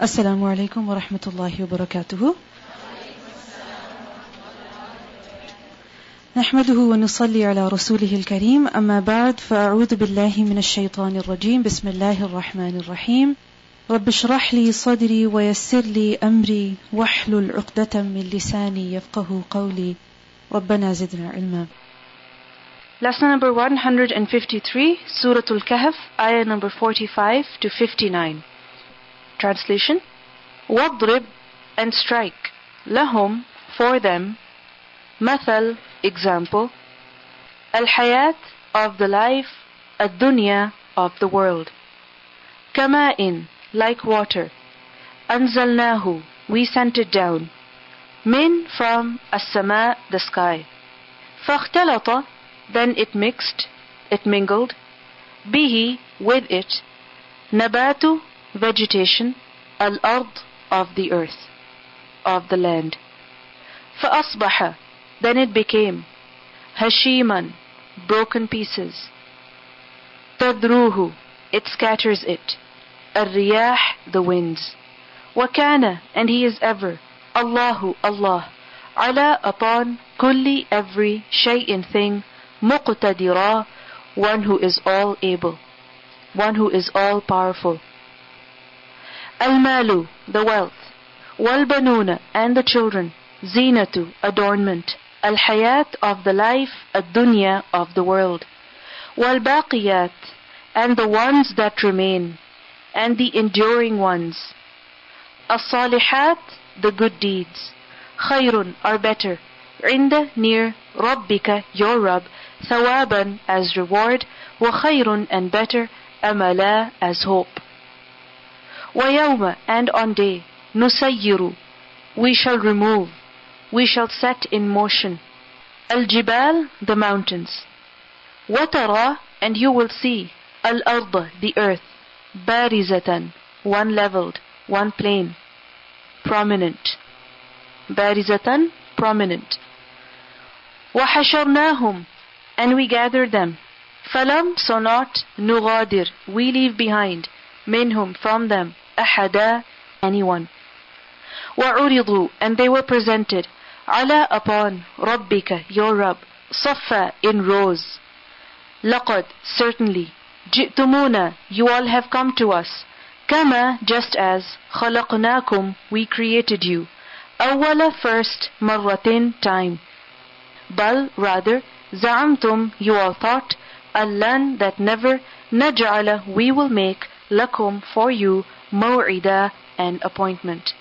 السلام عليكم ورحمة الله وبركاته. نحمده ونصلي على رسوله الكريم. أما بعد فأعوذ بالله من الشيطان الرجيم. بسم الله الرحمن الرحيم. رب اشرح لي صدري ويسر لي أمري واحلل عقدة من لساني يفقه قولي. ربنا زدنا علما. Lesson number 153, Surah Al-Kahf, ayah number 45 to 59. Translation وَاضْرِبْ and strike لَهُمْ for them مثل example الحياة of the life الدنيا of the world كماء like water أنزلناه we sent it down من from السماء the sky فاختلط then it mixed it mingled به with it نبات vegetation الأرض of the earth of the land فأصبح then it became هشيما broken pieces تذروه it scatters it الرياح the winds وكان and he is ever الله Allah على upon كل every شيء thing مقتدرا one who is all able one who is all powerful Al-malu, the wealth. Wal-banuna, and the children. Zinatu, adornment. Al-hayat, of the life. Ad-dunya, of the world. Wal-baqiyat, and the ones that remain. And the enduring ones. As-salihat, the good deeds. Khayrun, are better. Inda, near. Rabbika, your Rabb. Thawaban, as reward. Wa khayrun, and better. Amala, as hope. ويوم and on day نسير we shall remove we shall set in motion الجبال the mountains وترى and you will see الأرض the earth بارزة one leveled one plain prominent بارزة prominent وحشرناهم and we gathered them فلم so not نغادر we leave behind منهم from them أحدا anyone وعرضوا and they were presented على upon ربك your Rabb صفا in rows لقد certainly جئتمونا you all have come to us كما just as خلقناكم we created you أول first مرة time بل rather زعمتم you all thought ألن that never نجعل we will make لكم for you موعدا an appointment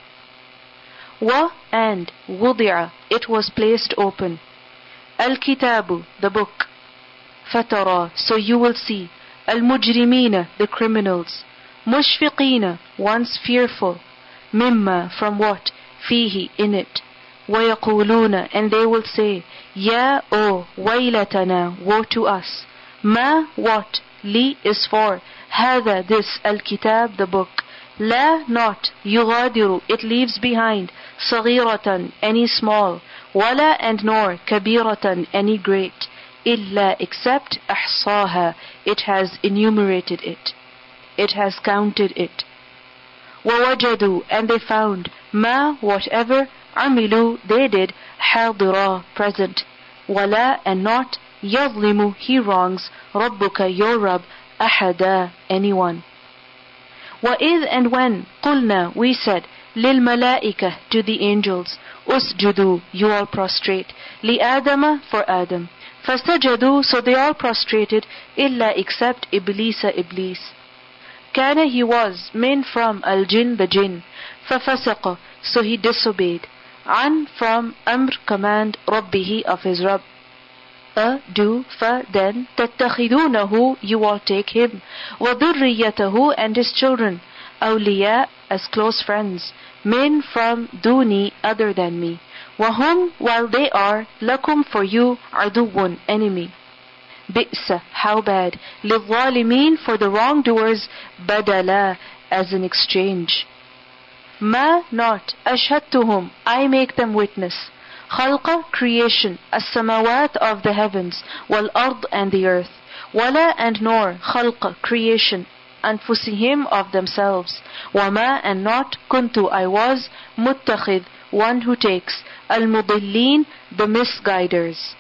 و and وضع it was placed open الكتاب the book فترى so you will see المجرمين the criminals مشفقين once fearful مما from what فيه in it ويقولون and they will say يا O ويلتنا woe to us ما what لي is for هذا this الكتاب the book لا not يغادر it leaves behind صغيرة any small ولا and nor كبيرة any great إلا except أحصاها it has enumerated it it has counted it ووجدوا and they found ما whatever عملوا they did حاضرا present ولا and not يظلم he wrongs ربك your Rabb أحدا anyone وإذ and when قلنا we said للملائكة to the angels اسجدوا you all prostrate لآدم for Adam فسجدوا so they all prostrated إلا except إبليس إبليس كان he was min from الجن the jinn ففسق so he disobeyed عن from أمر command ربه of his Rabb A do fa then تتخذونه you all take him وذريته and his children أولياء as close friends men from duni other than me وهم while they are لكم for you عدو enemy بئس how bad للظالمين for the wrongdoers بدلا as an exchange ما not أشهدتهم I make them witness خلق creation السماوات of the heavens والأرض and the earth ولا and nor خلق creation أنفسهم of themselves وما and not كنت I was متخذ one who takes المضلين the misguiders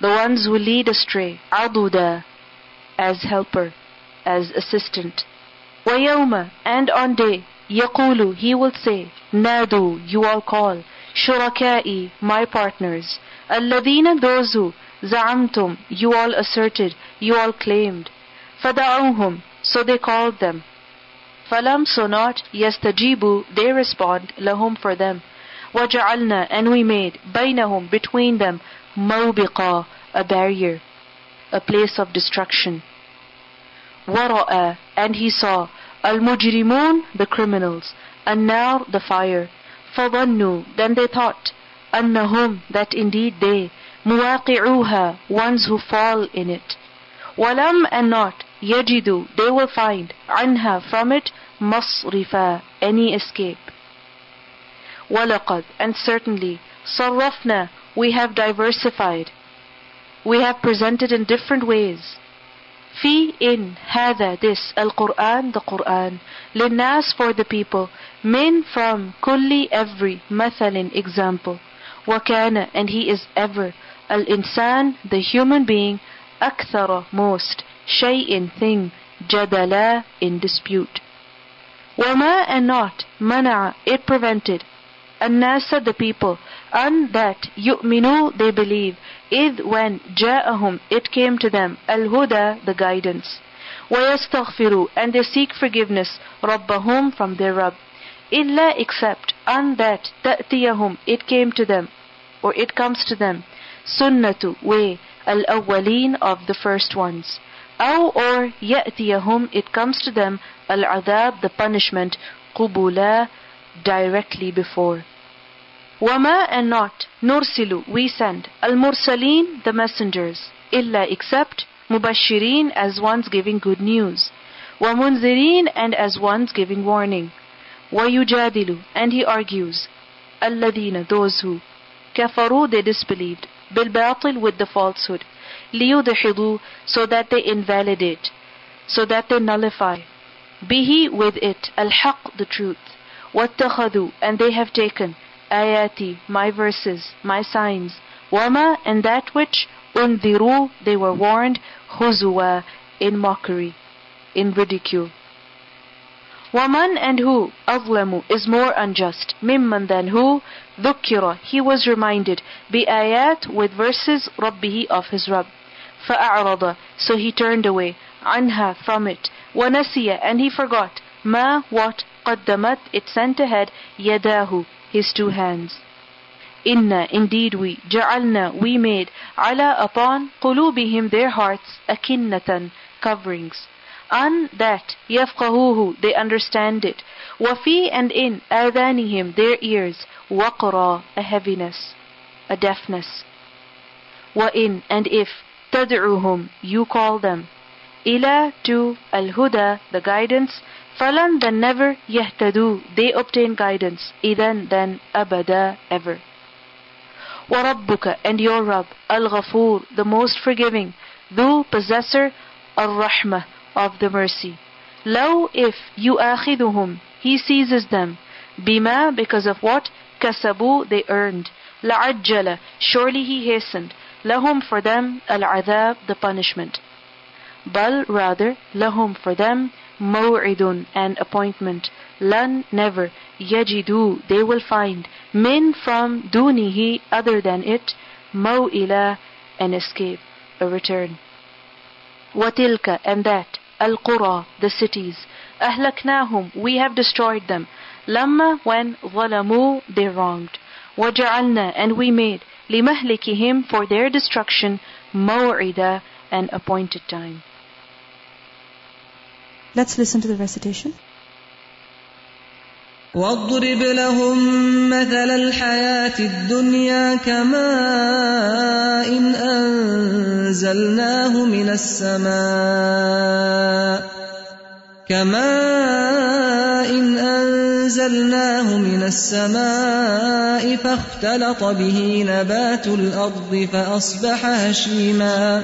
the ones who lead astray عضدا as helper as assistant ويوم and on day يقول he will say نادوا you all call شركائي my partners الذين those who زعمتم you all asserted you all claimed فدعوهم so they called them فلم so not يستجيبوا they respond لهم for them وجعلنا and we made بينهم between them موبقا a barrier a place of destruction ورأى and he saw المجرمون the criminals النار the fire فظنوا then they thought أنهم that indeed they مواقعوها ones who fall in it ولم and not يجدوا they will find عنها from it مصرفا any escape ولقد and certainly صرفنا we have diversified we have presented in different ways في in هذا this القرآن the Quran للناس for the people من from كل every مثل example وكان and he is ever الإنسان the human being أكثر most شيء thing جدلا in dispute وما and not منع it prevented الناس the people and that يؤمنوا they believe إذ when جاءهم it came to them الهدى the guidance ويستغفروا and they seek forgiveness ربهم from their Rabb إلا except and that تأتيهم it came to them or it comes to them sunnatu way الأولين of the first ones أو or يأتيهم it comes to them العذاب the punishment قبلا directly before وما and not نرسل we send المرسلين the messengers إلا except مبشرين as ones giving good news ومنذرين and as ones giving warning ويجادل and he argues الذين those who كفروا they disbelieved بالباطل with the falsehood ليدحضوا so that they invalidate so that they nullify به with it الحق the truth واتخذوا and they have taken ayati my verses my signs وما and that which unziru they were warned huzwa in mockery in ridicule ومن and who أظلم is more unjust ممن than who ذكر he was reminded بآيات with verses ربه of his Rabb فأعرض so he turned away عنها from it ونسي and he forgot ما what قدمت it sent ahead يداه his two hands. Inna, indeed we, ja'alna, we made, ala upon qulubihim their hearts, akinnatan, coverings. An that, yafqahuhu, they understand it. Wafi and in, adhanihim, their ears, waqra, a heaviness, a deafness. Wa in, and if, tad'uhum, you call them. Ila to al-huda, the guidance, فلن then never يهتدوا they obtain guidance إذن then أبدا ever وربك and your Rabb الغفور the most forgiving ذو possessor الرحمة of the mercy لو if يؤاخذهم he seizes them بما because of what كسبوا they earned لعجل surely he hastened لهم for them العذاب the punishment بل rather لهم for them موعد an appointment لن never يجدوا they will find من from دونه other than it موئلة an escape a return وتلك and that القرى the cities أهلكناهم we have destroyed them لما when ظلموا they wronged وجعلنا and we made لمهلكهم for their destruction موعدا an appointed time Let's listen to the recitation. واضرب لهم مثل الحياة الدنيا كماء إن أنزلناه من السماء كماء إن أنزلناه من السماء فاختلط به نبات الأرض فأصبح هشيماً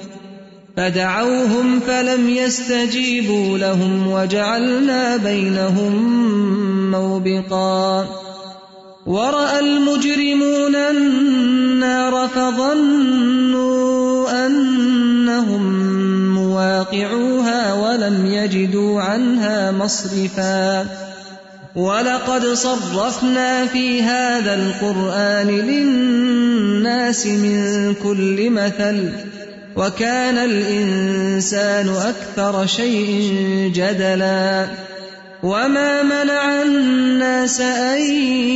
فدعوهم فلم يستجيبوا لهم وجعلنا بينهم موبقا. ورأى المجرمون النار فظنوا أنهم مواقعوها ولم يجدوا عنها مصرفا. ولقد صرفنا في هذا القرآن للناس من كل مثل وكان الإنسان أكثر شيء جدلا. وما منع الناس أن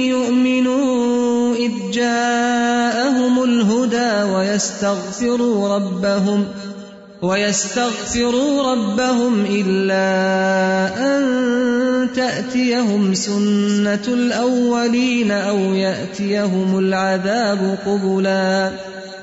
يؤمنوا إذ جاءهم الهدى ويستغفروا ربهم ۖ ويستغفروا ربهم إلا أن تأتيهم سنة الأولين أو يأتيهم العذاب قبلا.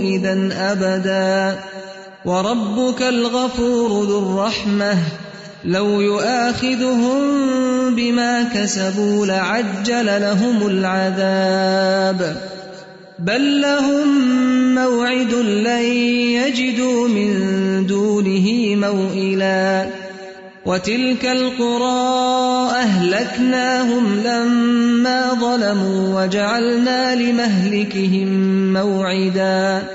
إذا أبدا. وربك الغفور ذو الرحمة. لو يؤاخذهم بما كسبوا لعجل لهم العذاب. بل لهم موعد لن يجدوا من دونه موئلا. وتلك القرى أهلكناهم لما ظلموا وجعلنا لمهلكهم موعداً.